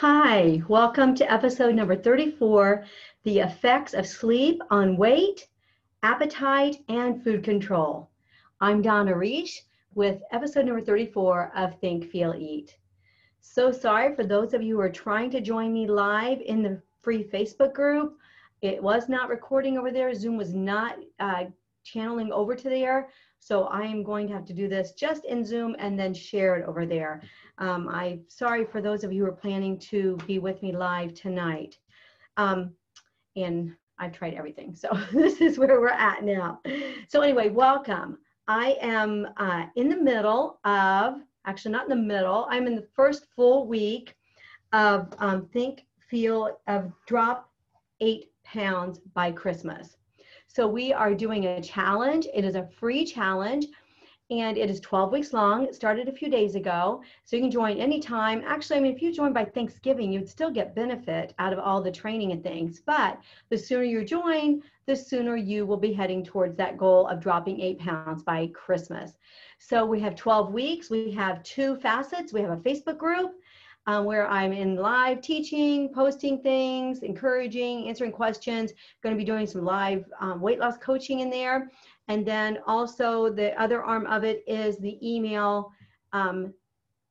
Hi, welcome to episode number 34 The Effects of Sleep on Weight, Appetite, and Food Control. I'm Donna Reish with episode number 34 of Think, Feel, Eat. So sorry for those of you who are trying to join me live in the free Facebook group. It was not recording over there, Zoom was not uh, channeling over to there. So I am going to have to do this just in Zoom and then share it over there. Um, I'm sorry for those of you who are planning to be with me live tonight. Um, and I've tried everything. So this is where we're at now. So anyway, welcome. I am uh, in the middle of, actually not in the middle, I'm in the first full week of um, Think, Feel, of Drop 8 Pounds by Christmas. So we are doing a challenge. It is a free challenge and it is 12 weeks long. It started a few days ago, so you can join anytime. Actually, I mean, if you join by Thanksgiving, you'd still get benefit out of all the training and things. But the sooner you join, the sooner you will be heading towards that goal of dropping eight pounds by Christmas. So we have 12 weeks. We have two facets. We have a Facebook group. Um, where I'm in live teaching, posting things, encouraging, answering questions. Going to be doing some live um, weight loss coaching in there. And then also the other arm of it is the email um,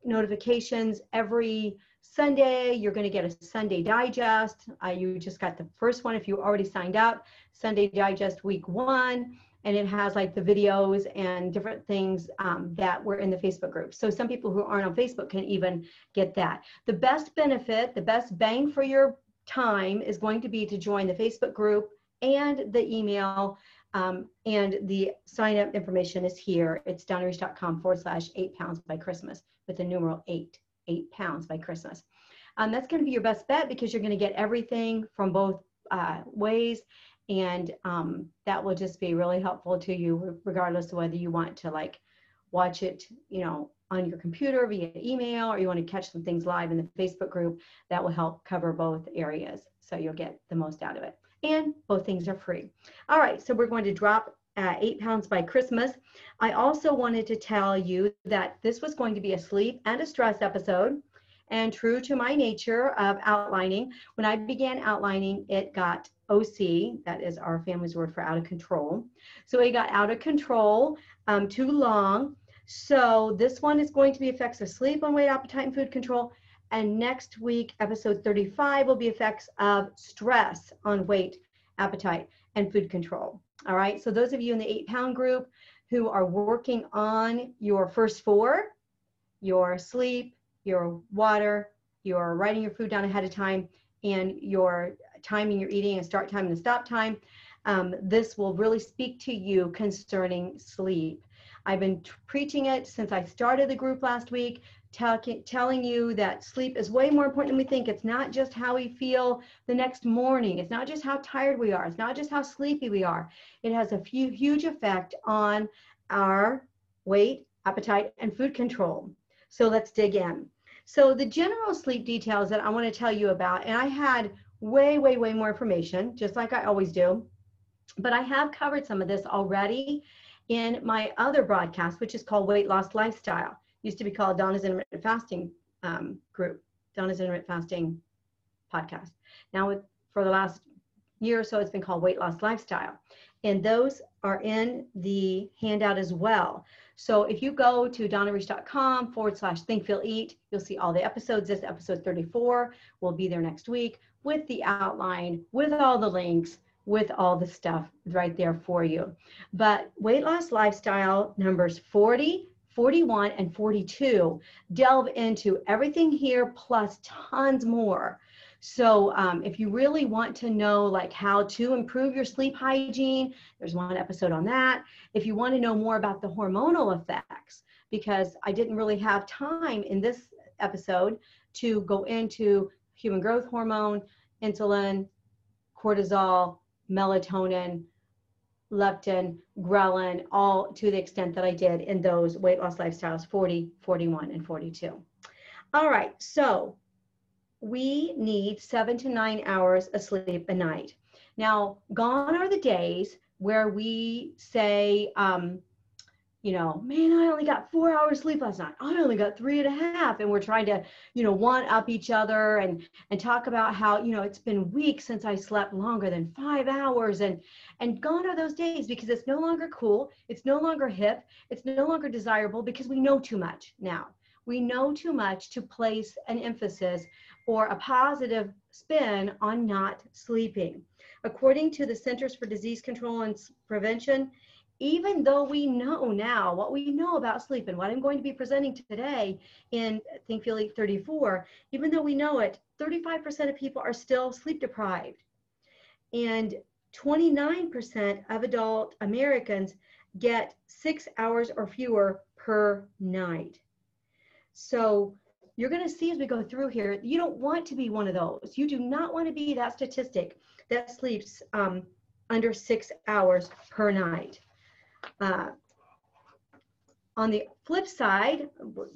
notifications every Sunday. You're going to get a Sunday digest. Uh, you just got the first one if you already signed up. Sunday digest week one. And it has like the videos and different things um, that were in the Facebook group. So some people who aren't on Facebook can even get that. The best benefit, the best bang for your time is going to be to join the Facebook group and the email um, and the sign up information is here. It's donnareish.com forward slash eight pounds by Christmas with the numeral eight, eight pounds by Christmas. Um, that's going to be your best bet because you're going to get everything from both uh, ways. And um, that will just be really helpful to you, regardless of whether you want to like watch it, you know, on your computer via email or you want to catch some things live in the Facebook group. That will help cover both areas. So you'll get the most out of it and both things are free. All right, so we're going to drop uh, eight pounds by Christmas. I also wanted to tell you that this was going to be a sleep and a stress episode. And true to my nature of outlining, when I began outlining, it got OC, that is our family's word for out of control. So it got out of control, um, too long. So this one is going to be effects of sleep on weight, appetite, and food control. And next week, episode 35 will be effects of stress on weight, appetite, and food control. All right. So those of you in the eight pound group who are working on your first four, your sleep, your water, your writing your food down ahead of time, and your timing your eating and start time and stop time, um, this will really speak to you concerning sleep. I've been preaching it since I started the group last week tell, telling you that sleep is way more important than we think. It's not just how we feel the next morning. It's not just how tired we are. It's not just how sleepy we are. It has a few, huge effect on our weight, appetite, and food control. So let's dig in. So the general sleep details that I want to tell you about, and I had way, way, way more information, just like I always do, but I have covered some of this already in my other broadcast, which is called Weight Loss Lifestyle used to be called Donna's Intermittent Fasting um, group, Donna's Intermittent Fasting podcast. Now, with, for the last year or so, it's been called Weight Loss Lifestyle. And those are in the handout as well. So if you go to donnareish.com forward slash think, feel, eat, you'll see all the episodes. This episode 34 will be there next week with the outline, with all the links, with all the stuff right there for you. But weight loss lifestyle numbers 40, 41 and 42 delve into everything here plus tons more. So um, if you really want to know like how to improve your sleep hygiene, there's one episode on that. If you want to know more about the hormonal effects, because I didn't really have time in this episode to go into human growth hormone, insulin, cortisol, melatonin, leptin, ghrelin, all to the extent that I did in those weight loss lifestyles 40, 41, and 42. All right, so we need seven to nine hours of sleep a night. Now, gone are the days where we say, um, you know, man, I only got four hours sleep last night. I only got three and a half. And we're trying to, you know, one up each other and and talk about how, you know, it's been weeks since I slept longer than five hours. And and gone are those days because it's no longer cool, it's no longer hip, it's no longer desirable because we know too much now. We know too much to place an emphasis or a positive spin on not sleeping. According to the Centers for Disease Control and Prevention, even though we know now what we know about sleep and what I'm going to be presenting today in Think Feel Eat 34, even though we know it, 35% of people are still sleep deprived. And 29% of adult Americans get six hours or fewer per night. So you're going to see as we go through here, you don't want to be one of those. You do not want to be that statistic that sleeps um, under six hours per night. Uh, on the flip side,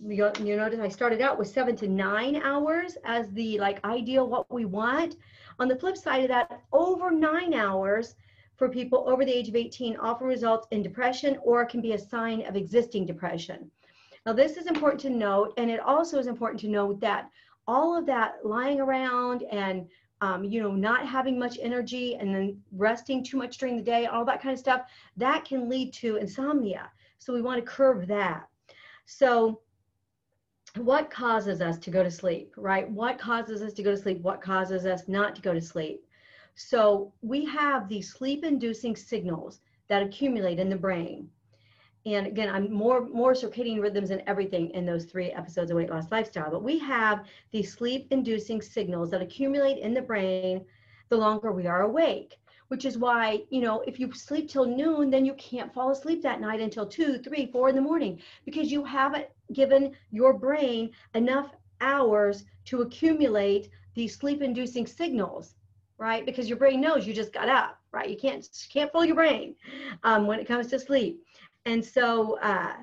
you, you notice I started out with seven to nine hours as the like ideal what we want. On the flip side of that, over nine hours for people over the age of 18 often results in depression or can be a sign of existing depression. Now, this is important to note, and it also is important to note that all of that lying around and um, you know, not having much energy and then resting too much during the day, all that kind of stuff, that can lead to insomnia. So we want to curb that. So what causes us to go to sleep, right? What causes us to go to sleep? What causes us not to go to sleep? So we have these sleep inducing signals that accumulate in the brain and again i'm more more circadian rhythms and everything in those three episodes of weight loss lifestyle but we have these sleep inducing signals that accumulate in the brain the longer we are awake which is why you know if you sleep till noon then you can't fall asleep that night until two three four in the morning because you haven't given your brain enough hours to accumulate these sleep inducing signals right? Because your brain knows you just got up right? You can't can't fool your brain um, when it comes to sleep and so uh,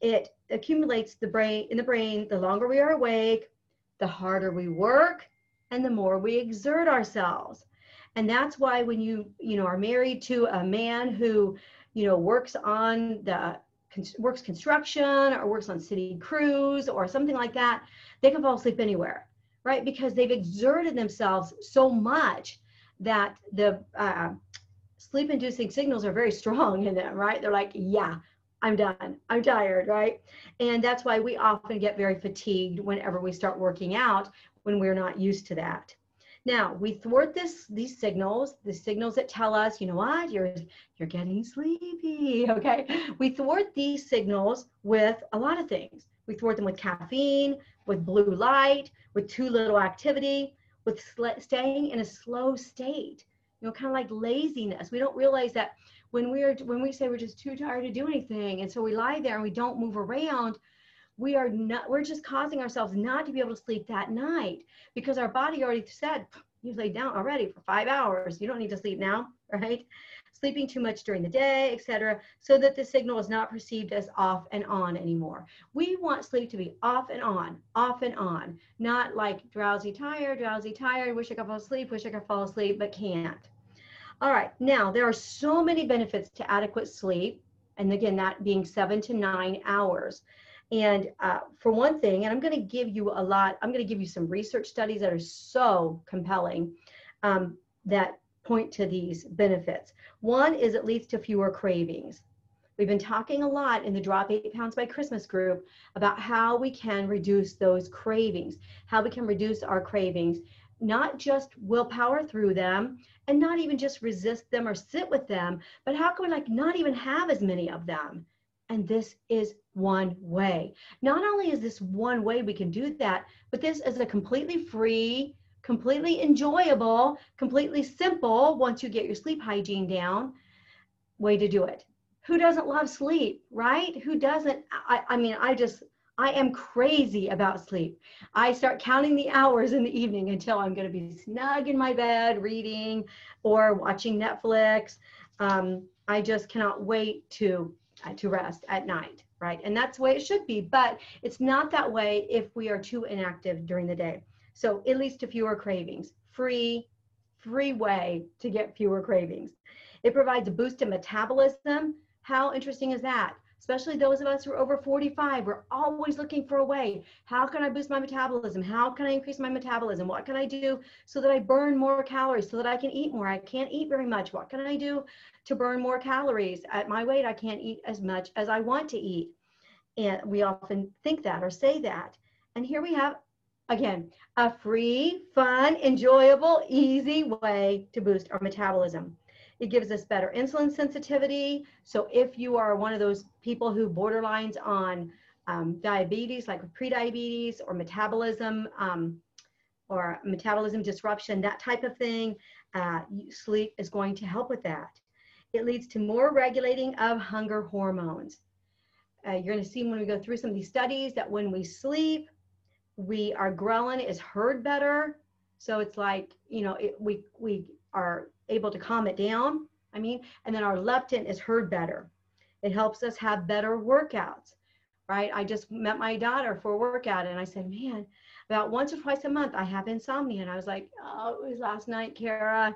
it accumulates the brain in the brain. The longer we are awake, the harder we work, and the more we exert ourselves. And that's why when you you know are married to a man who you know works on the works construction or works on city crews or something like that, they can fall asleep anywhere, right? Because they've exerted themselves so much that the uh, sleep inducing signals are very strong in them, right? They're like, yeah, I'm done. I'm tired, right? And that's why we often get very fatigued whenever we start working out when we're not used to that. Now, we thwart this these signals, the signals that tell us, you know what, you're you're getting sleepy, okay? We thwart these signals with a lot of things. We thwart them with caffeine, with blue light, with too little activity, with staying in a slow state you know, kind of like laziness. We don't realize that when we're when we say we're just too tired to do anything, and so we lie there and we don't move around, we are not. We're just causing ourselves not to be able to sleep that night because our body already said you've laid down already for five hours. You don't need to sleep now, right? Sleeping too much during the day, etc., so that the signal is not perceived as off and on anymore. We want sleep to be off and on, off and on, not like drowsy, tired, drowsy, tired, wish I could fall asleep, wish I could fall asleep, but can't. All right, now there are so many benefits to adequate sleep, and again, that being seven to nine hours. And uh, for one thing, and I'm going to give you a lot, I'm going to give you some research studies that are so compelling um, that point to these benefits. One is it leads to fewer cravings. We've been talking a lot in the Drop 8 Pounds by Christmas group about how we can reduce those cravings, how we can reduce our cravings, not just willpower through them, and not even just resist them or sit with them, but how can we like not even have as many of them? And this is one way. Not only is this one way we can do that, but this is a completely free, completely enjoyable, completely simple, once you get your sleep hygiene down, way to do it. Who doesn't love sleep, right? Who doesn't? I, I mean, I just I am crazy about sleep. I start counting the hours in the evening until I'm going to be snug in my bed reading or watching Netflix. Um, I just cannot wait to uh, to rest at night, right? And that's the way it should be. But it's not that way if we are too inactive during the day. So it leads to fewer cravings. Free, free way to get fewer cravings. It provides a boost in metabolism. How interesting is that? Especially those of us who are over 45, we're always looking for a way. How can I boost my metabolism? How can I increase my metabolism? What can I do so that I burn more calories, so that I can eat more? I can't eat very much. What can I do to burn more calories? At my weight, I can't eat as much as I want to eat. And we often think that or say that. And here we have, again, a free, fun, enjoyable, easy way to boost our metabolism. It gives us better insulin sensitivity. So if you are one of those people who borderlines on um, diabetes, like prediabetes or metabolism um, or metabolism disruption, that type of thing, uh, sleep is going to help with that. It leads to more regulating of hunger hormones. Uh, you're going to see when we go through some of these studies that when we sleep, we our ghrelin is heard better. So it's like you know it, we we are able to calm it down. I mean, and then our leptin is heard better. It helps us have better workouts, right? I just met my daughter for a workout and I said, man, about once or twice a month I have insomnia. And I was like, oh, it was last night, Kara.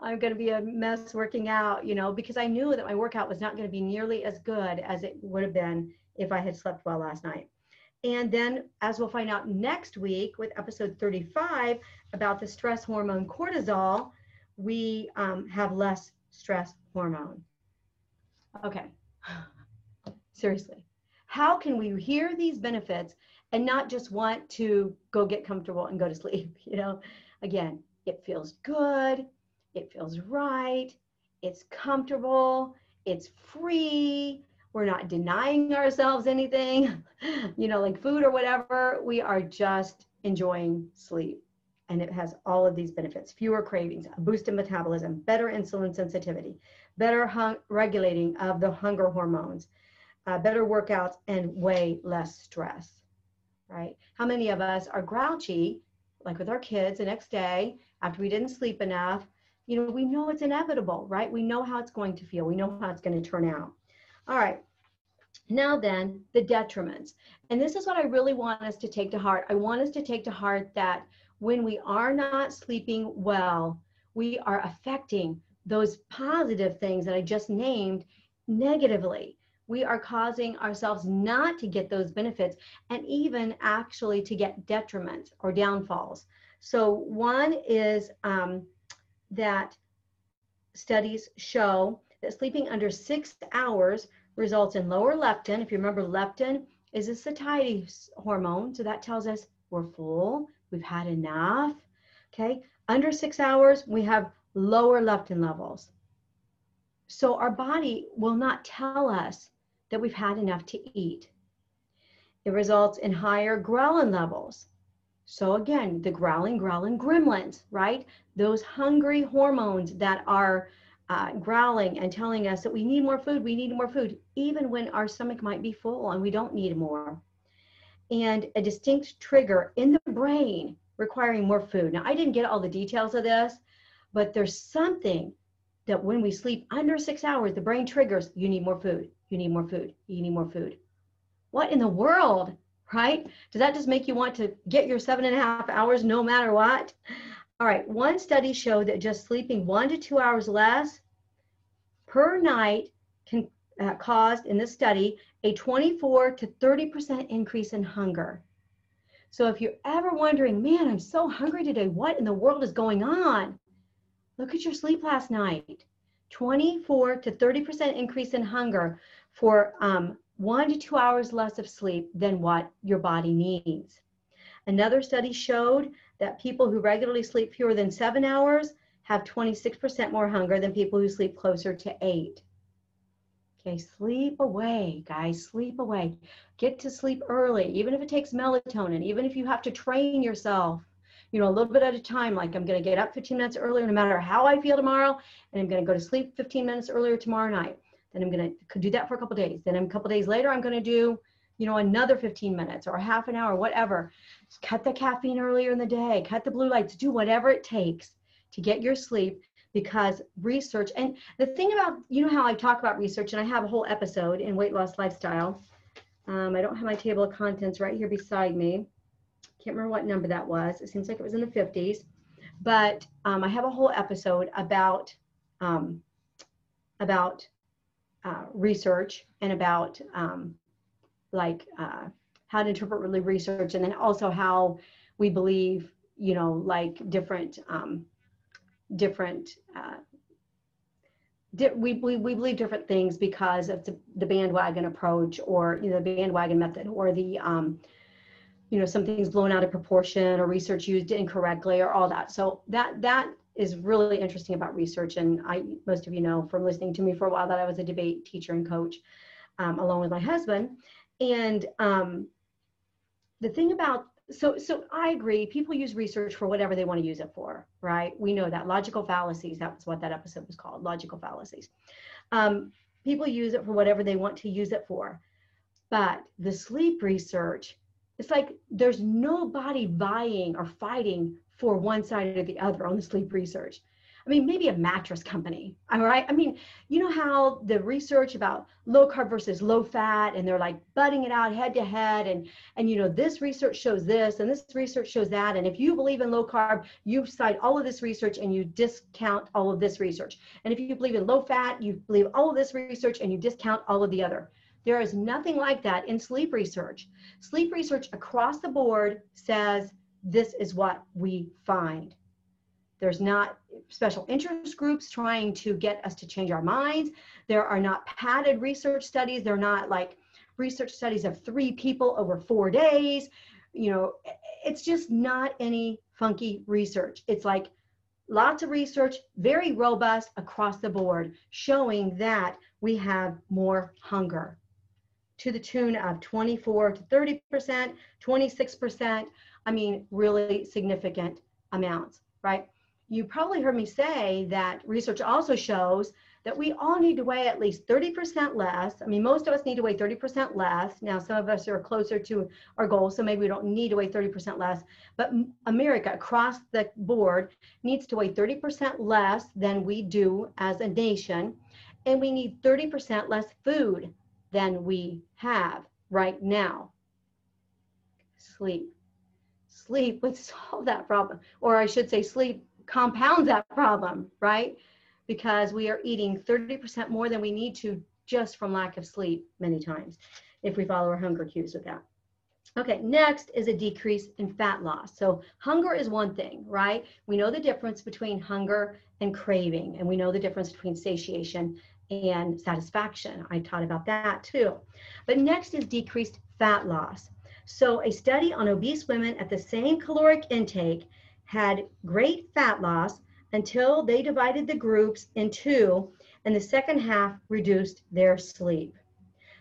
I'm going to be a mess working out, you know, because I knew that my workout was not going to be nearly as good as it would have been if I had slept well last night. And then, as we'll find out next week with episode 35 about the stress hormone cortisol, we um, have less stress hormone. Okay, seriously, how can we hear these benefits and not just want to go get comfortable and go to sleep? You know, again, it feels good, it feels right, it's comfortable, it's free. We're not denying ourselves anything, you know, like food or whatever. We are just enjoying sleep and it has all of these benefits. Fewer cravings a boosted metabolism better insulin sensitivity better regulating of the hunger hormones uh, better workouts and way less stress right? How many of us are grouchy like with our kids the next day after we didn't sleep enough? You know we know it's inevitable right? We know how it's going to feel. We know how it's going to turn out. All right. Now then the detriments. And this is what i really want us to take to heart. I want us to take to heart that when we are not sleeping well, we are affecting those positive things that I just named negatively. We are causing ourselves not to get those benefits and even actually to get detriments or downfalls. So, one is um, that studies show that sleeping under six hours results in lower leptin. If you remember, leptin is a satiety hormone. So that tells us we're full, we've had enough. Okay, under six hours, we have lower leptin levels. So our body will not tell us that we've had enough to eat. It results in higher ghrelin levels. So again, the growling, growling gremlins, right? Those hungry hormones that are uh, growling and telling us that we need more food, we need more food, even when our stomach might be full and we don't need more and a distinct trigger in the brain requiring more food. Now, I didn't get all the details of this, but there's something that when we sleep under six hours, the brain triggers you need more food, you need more food, you need more food. What in the world, right? Does that just make you want to get your seven and a half hours no matter what? All right, one study showed that just sleeping one to two hours less per night can uh, caused in this study a 24 to 30% increase in hunger. So if you're ever wondering, man, I'm so hungry today, what in the world is going on? Look at your sleep last night. 24 to 30% increase in hunger for um, one to two hours less of sleep than what your body needs. Another study showed that people who regularly sleep fewer than seven hours have 26% more hunger than people who sleep closer to eight. Okay, sleep away, guys, sleep away. Get to sleep early, even if it takes melatonin, even if you have to train yourself, you know, a little bit at a time. Like I'm going to get up 15 minutes earlier, no matter how I feel tomorrow, and I'm going to go to sleep 15 minutes earlier tomorrow night. Then I'm going to do that for a couple days. Then a couple days later, I'm going to do, you know, another 15 minutes or half an hour, whatever. Just cut the caffeine earlier in the day, cut the blue lights, do whatever it takes to get your sleep because research and the thing about you know how I talk about research and I have a whole episode in weight loss lifestyle. Um, I don't have my table of contents right here beside me. Can't remember what number that was. It seems like it was in the 50s, but um, I have a whole episode about um, about uh, research and about um, like uh, how to interpret really research and then also how we believe you know like different um, different uh, di- we, we, we believe different things because of the, the bandwagon approach or you know the bandwagon method or the um, you know something's blown out of proportion or research used incorrectly or all that. So that that is really interesting about research. And i most of you know from listening to me for a while that i was a debate teacher and coach um, along with my husband. And um, the thing about so so i agree people use research for whatever they want to use it for right? We know that logical fallacies that's what that episode was called logical fallacies. Um, people use it for whatever they want to use it for but the sleep research it's like there's nobody vying or fighting for one side or the other on the sleep research I mean, maybe a mattress company. All right. I mean, you know how the research about low carb versus low fat, and they're like butting it out head to head, and and you know this research shows this, and this research shows that, and if you believe in low carb, you cite all of this research and you discount all of this research, and if you believe in low fat, you believe all of this research and you discount all of the other. There is nothing like that in sleep research. Sleep research across the board says this is what we find. There's not special interest groups trying to get us to change our minds. There are not padded research studies. They're not like research studies of three people over four days. You know, it's just not any funky research. It's like lots of research, very robust across the board, showing that we have more hunger to the tune of 24 to 30%, 26%. I mean, really significant amounts, right? You probably heard me say that research also shows that we all need to weigh at least 30% less. I mean, most of us need to weigh 30% less. Now, some of us are closer to our goal, so maybe we don't need to weigh 30% less. But America across the board needs to weigh 30% less than we do as a nation. And we need 30% less food than we have right now. Sleep. Sleep would solve that problem. Or I should say, sleep compounds that problem, right? Because we are eating 30% more than we need to just from lack of sleep many times if we follow our hunger cues with that. Okay, next is a decrease in fat loss. So hunger is one thing, right? We know the difference between hunger and craving, and we know the difference between satiation and satisfaction. I taught about that too. But next is decreased fat loss. So a study on obese women at the same caloric intake had great fat loss until they divided the groups in two, and the second half reduced their sleep.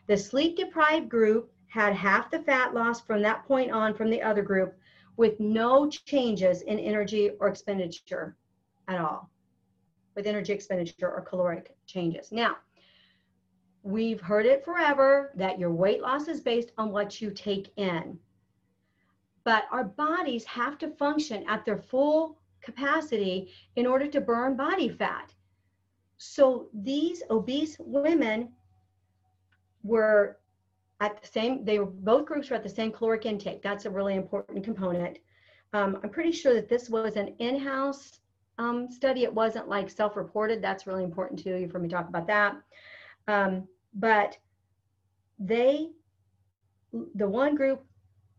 The sleep deprived group had half the fat loss from that point on from the other group with no changes in energy or expenditure at all, with energy expenditure or caloric changes. Now, we've heard it forever that your weight loss is based on what you take in but our bodies have to function at their full capacity in order to burn body fat. So these obese women were at the same, they were both groups were at the same caloric intake. That's a really important component. Um, I'm pretty sure that this was an in-house um, study. It wasn't like self-reported. That's really important too. You've heard me talk about that. Um, but they, the one group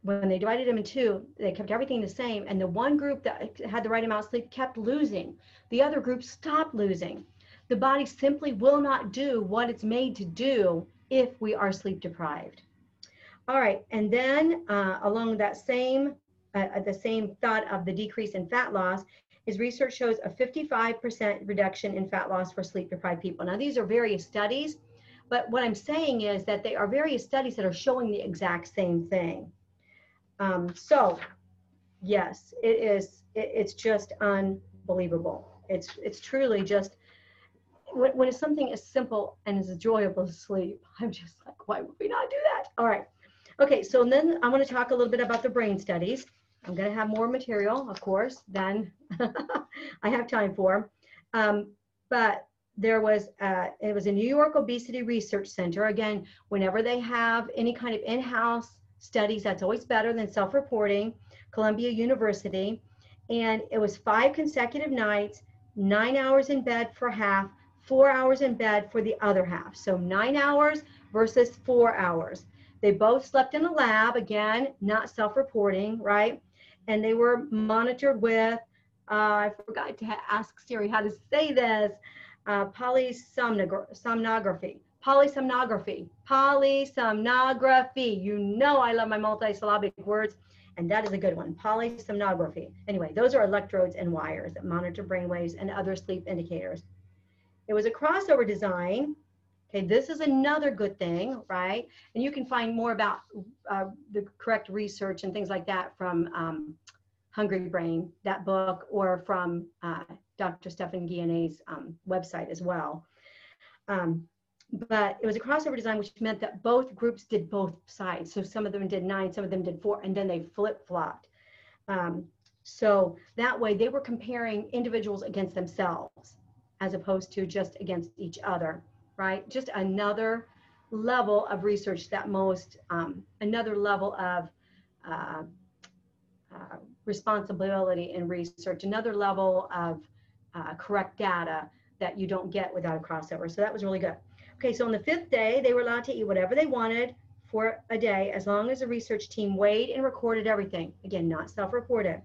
when they divided them in two, they kept everything the same. And the one group that had the right amount of sleep kept losing. The other group stopped losing. The body simply will not do what it's made to do if we are sleep deprived. All right, and then uh, along that same, uh, the same thought of the decrease in fat loss, is research shows a 55% reduction in fat loss for sleep deprived people. Now these are various studies, but what I'm saying is that they are various studies that are showing the exact same thing. Um, so yes, it is, it, it's just unbelievable. It's, it's truly just, when, when something as simple and as enjoyable as sleep, I'm just like, why would we not do that? All right. Okay, so then I want to talk a little bit about the brain studies. I'm going to have more material, of course, than I have time for. Um, but there was, uh, it was a New York Obesity Research Center. Again, whenever they have any kind of in-house studies. That's always better than self reporting, Columbia University. And it was five consecutive nights, nine hours in bed for half, four hours in bed for the other half. So nine hours versus four hours. They both slept in a lab, again, not self reporting, right? And they were monitored with, uh, I forgot to ask Siri how to say this, uh, polysomnography. Polysomnography. Polysomnography. You know I love my multisyllabic words, and that is a good one. Polysomnography. Anyway, those are electrodes and wires that monitor brain waves and other sleep indicators. It was a crossover design. Okay, this is another good thing, right? And you can find more about uh, the correct research and things like that from um, Hungry Brain, that book, or from uh, Dr. Stephan Guyenet's um, website as well. Um, but it was a crossover design, which meant that both groups did both sides. So some of them did nine, some of them did four, and then they flip flopped. Um, so that way they were comparing individuals against themselves as opposed to just against each other, right? Just another level of research that most, um, another level of uh, uh, responsibility in research, another level of uh, correct data that you don't get without a crossover. So that was really good. Okay, so on the fifth day, they were allowed to eat whatever they wanted for a day as long as the research team weighed and recorded everything. Again, not self reported.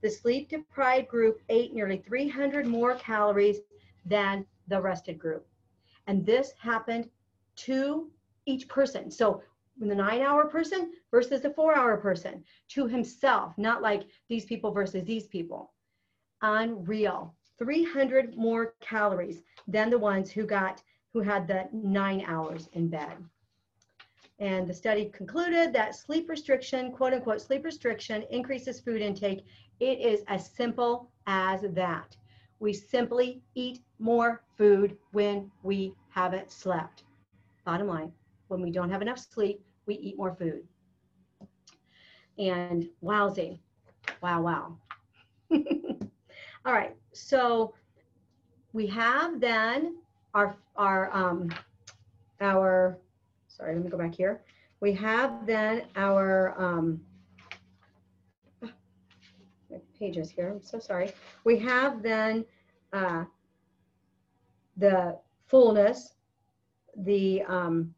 The sleep deprived group ate nearly 300 more calories than the rested group. And this happened to each person. So the nine hour person versus the four hour person to himself, not like these people versus these people. Unreal. 300 more calories than the ones who got who had the nine hours in bed. And the study concluded that sleep restriction, quote unquote, sleep restriction increases food intake. It is as simple as that. We simply eat more food when we haven't slept. Bottom line, when we don't have enough sleep, we eat more food. And wowsy, wow, wow. All right, so we have then our, our, um, our, sorry, let me go back here. We have then our, um, pages here, I'm so sorry. We have then uh, the fullness, the um,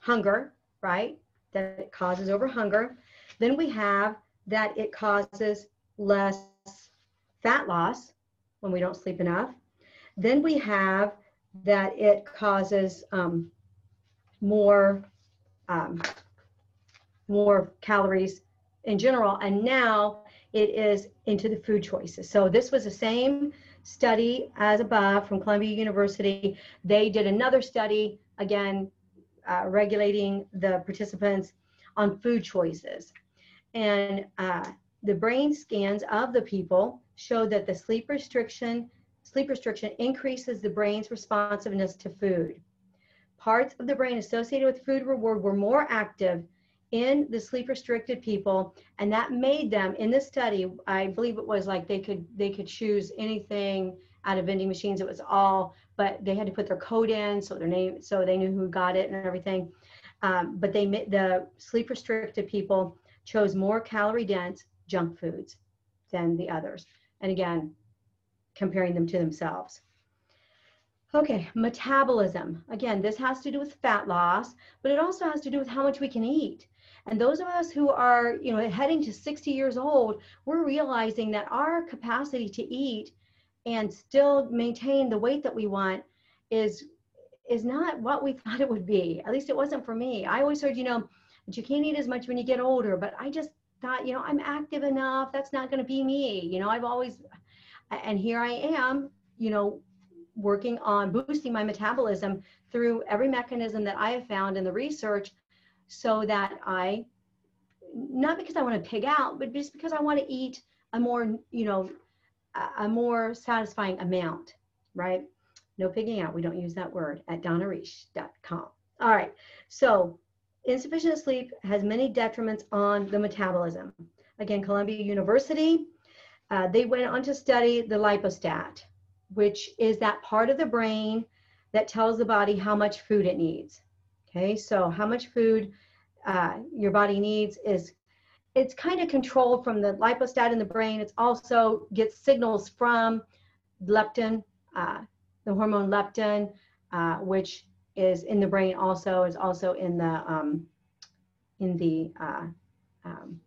hunger, right? That it causes over hunger. Then we have that it causes less fat loss when we don't sleep enough. Then we have that it causes um, more um, more calories in general. And now it is into the food choices. So this was the same study as above from Columbia University. They did another study, again, uh, regulating the participants on food choices. And uh, the brain scans of the people showed that the sleep restriction sleep restriction increases the brain's responsiveness to food. Parts of the brain associated with food reward were more active in the sleep restricted people and that made them in this study i believe it was like they could they could choose anything out of vending machines. It was all but they had to put their code in so their name so they knew who got it and everything. Um, but they the sleep restricted people chose more calorie dense junk foods than the others. And again comparing them to themselves Okay, metabolism. Again, this has to do with fat loss, but it also has to do with how much we can eat. And those of us who are, you know, heading to 60 years old, we're realizing that our capacity to eat and still maintain the weight that we want is is not what we thought it would be. At least it wasn't for me. I always heard, you know, that you can't eat as much when you get older, but I just thought, you know, I'm active enough. That's not going to be me. You know, I've always and here I am, you know, working on boosting my metabolism through every mechanism that I have found in the research so that I, not because I want to pig out, but just because I want to eat a more, you know, a, more satisfying amount, right? No pigging out. We don't use that word at donnareish.com. All right. So insufficient sleep has many detriments on the metabolism. Again, Columbia University, uh, they went on to study the lipostat, which is that part of the brain that tells the body how much food it needs. Okay, so how much food uh, your body needs is it's kind of controlled from the lipostat in the brain. It's also gets signals from leptin, uh, the hormone leptin, uh, which is in the brain also, is also in the um, in the uh, um,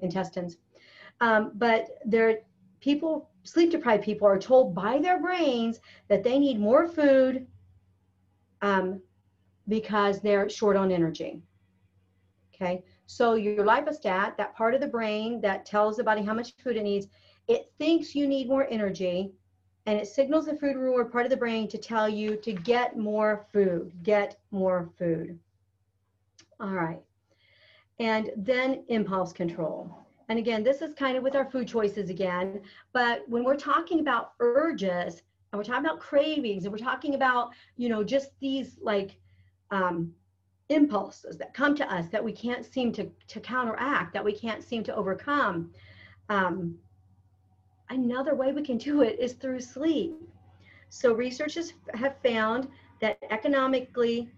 intestines. Um, but there, people, sleep deprived people are told by their brains that they need more food um, because they're short on energy. Okay, so your lipostat, that part of the brain that tells the body how much food it needs, it thinks you need more energy and it signals the food reward part of the brain to tell you to get more food, get more food. All right. And then impulse control. And again, this is kind of with our food choices again, but when we're talking about urges and we're talking about cravings and we're talking about, you know, just these like um, impulses that come to us that we can't seem to, to counteract, that we can't seem to overcome. Um, another way we can do it is through sleep. So researchers have found that economically,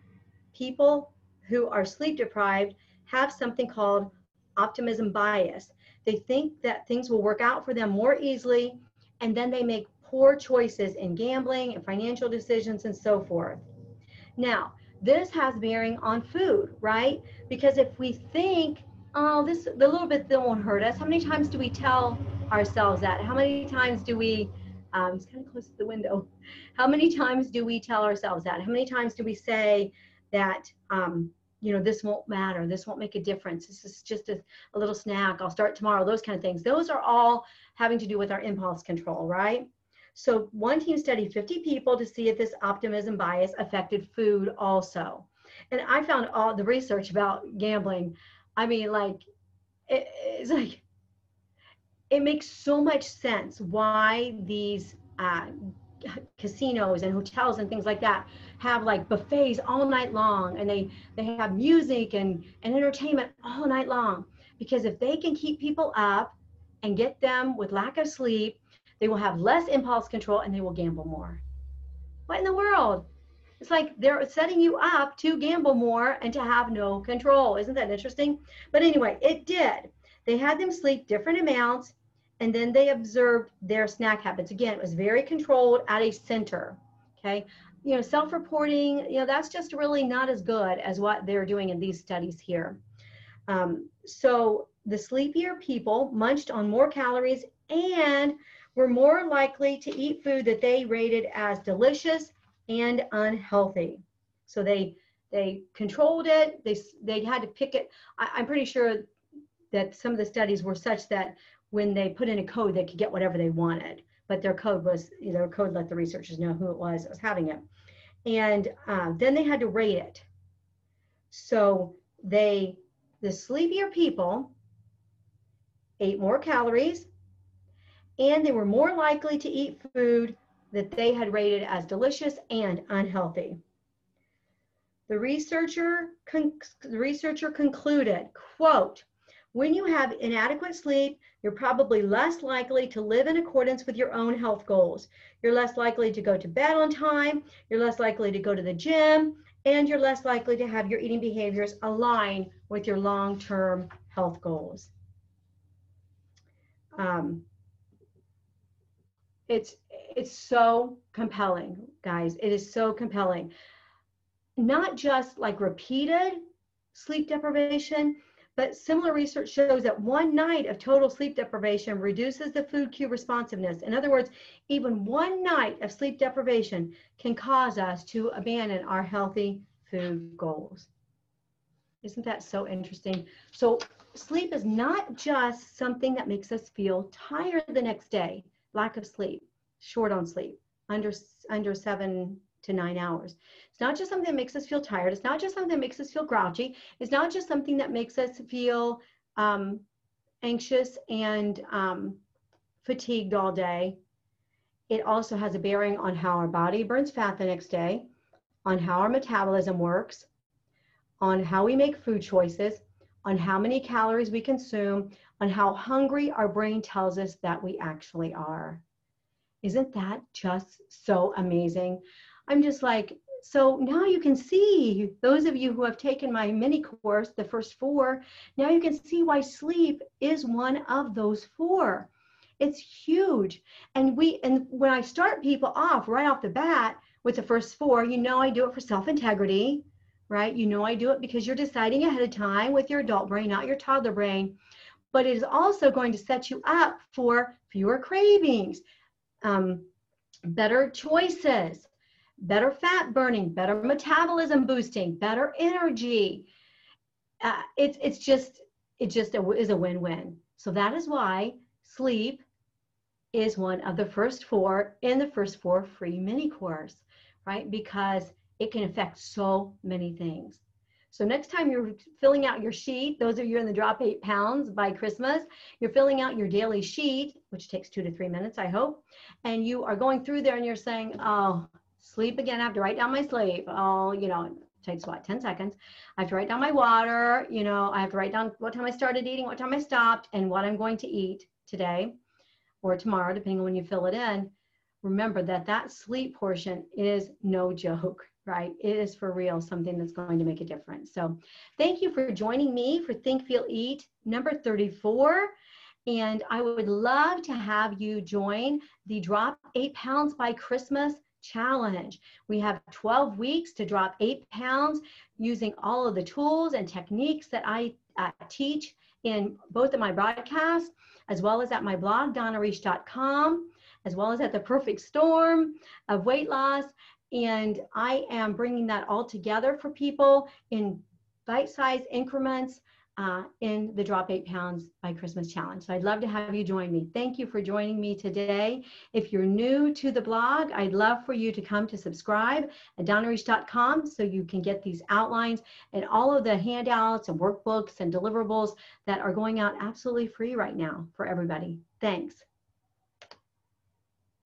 people who are sleep deprived have something called optimism bias. They think that things will work out for them more easily, and then they make poor choices in gambling and financial decisions and so forth. Now, this has bearing on food, right? Because if we think, oh, this the little bit that won't hurt us, how many times do we tell ourselves that? How many times do we um, it's kind of close to the window. How many times do we tell ourselves that? How many times do we say that um, you know, this won't matter. This won't make a difference. This is just a, a little snack. I'll start tomorrow. Those kind of things. Those are all having to do with our impulse control, right? So one team studied 50 people to see if this optimism bias affected food also. And I found all the research about gambling. I mean, like, it, it's like, it makes so much sense why these uh, casinos and hotels and things like that have like buffets all night long and they they have music and and entertainment all night long. Because if they can keep people up and get them with lack of sleep they will have less impulse control and they will gamble more. What in the world? It's like they're setting you up to gamble more and to have no control. Isn't that interesting? But anyway it did. They had them sleep different amounts and then they observed their snack habits again it was very controlled at a center okay you know, self-reporting, you know, that's just really not as good as what they're doing in these studies here. Um, so the sleepier people munched on more calories and were more likely to eat food that they rated as delicious and unhealthy. So they they controlled it. They they had to pick it. I, I'm pretty sure that some of the studies were such that when they put in a code, they could get whatever they wanted. But their code was, their code let the researchers know who it was that was having it and uh, then they had to rate it. So they, the sleepier people, ate more calories, and they were more likely to eat food that they had rated as delicious and unhealthy. The researcher, the researcher concluded, quote, when you have inadequate sleep, you're probably less likely to live in accordance with your own health goals. You're less likely to go to bed on time, you're less likely to go to the gym, and you're less likely to have your eating behaviors align with your long term health goals. Um, it's it's so compelling guys it is so compelling not just like repeated sleep deprivation but similar research shows that one night of total sleep deprivation reduces the food cue responsiveness. In other words, even one night of sleep deprivation can cause us to abandon our healthy food goals. Isn't that so interesting? So sleep is not just something that makes us feel tired the next day, lack of sleep, short on sleep, under, under seven to nine hours. It's not just something that makes us feel tired. It's not just something that makes us feel grouchy. It's not just something that makes us feel um, anxious and um, fatigued all day. It also has a bearing on how our body burns fat the next day, on how our metabolism works, on how we make food choices, on how many calories we consume, on how hungry our brain tells us that we actually are. Isn't that just so amazing? I'm just like, so now you can see, those of you who have taken my mini course, the first four, now you can see why sleep is one of those four. It's huge. And we and when I start people off right off the bat with the first four, you know I do it for self-integrity, right? You know I do it because you're deciding ahead of time with your adult brain, not your toddler brain. But it is also going to set you up for fewer cravings, um, better choices, better fat burning, better metabolism boosting, better energy. Uh, it's it's just it just is a win-win. So that is why sleep is one of the first four in the first four free mini course, right? Because it can affect so many things. So next time you're filling out your sheet, those of you in the drop eight pounds by Christmas, you're filling out your daily sheet, which takes two to three minutes, I hope, and you are going through there and you're saying, oh, sleep again, I have to write down my sleep. Oh, you know, it takes what 10 seconds. I have to write down my water you know i have to write down what time i started eating what time i stopped and what i'm going to eat today or tomorrow depending on when you fill it in. Remember that that sleep portion is no joke right? It is for real something that's going to make a difference. So thank you for joining me for think feel eat number 34 and I would love to have you join the Drop Eight Pounds by Christmas challenge. We have 12 weeks to drop eight pounds using all of the tools and techniques that I uh, teach in both of my broadcasts, as well as at my blog, donnarish.com, as well as at the perfect storm of weight loss. And I am bringing that all together for people in bite-sized increments uh, in the Drop Eight Pounds by Christmas Challenge. So I'd love to have you join me. Thank you for joining me today. If you're new to the blog, I'd love for you to come to subscribe at donnarish.com so you can get these outlines and all of the handouts and workbooks and deliverables that are going out absolutely free right now for everybody. Thanks.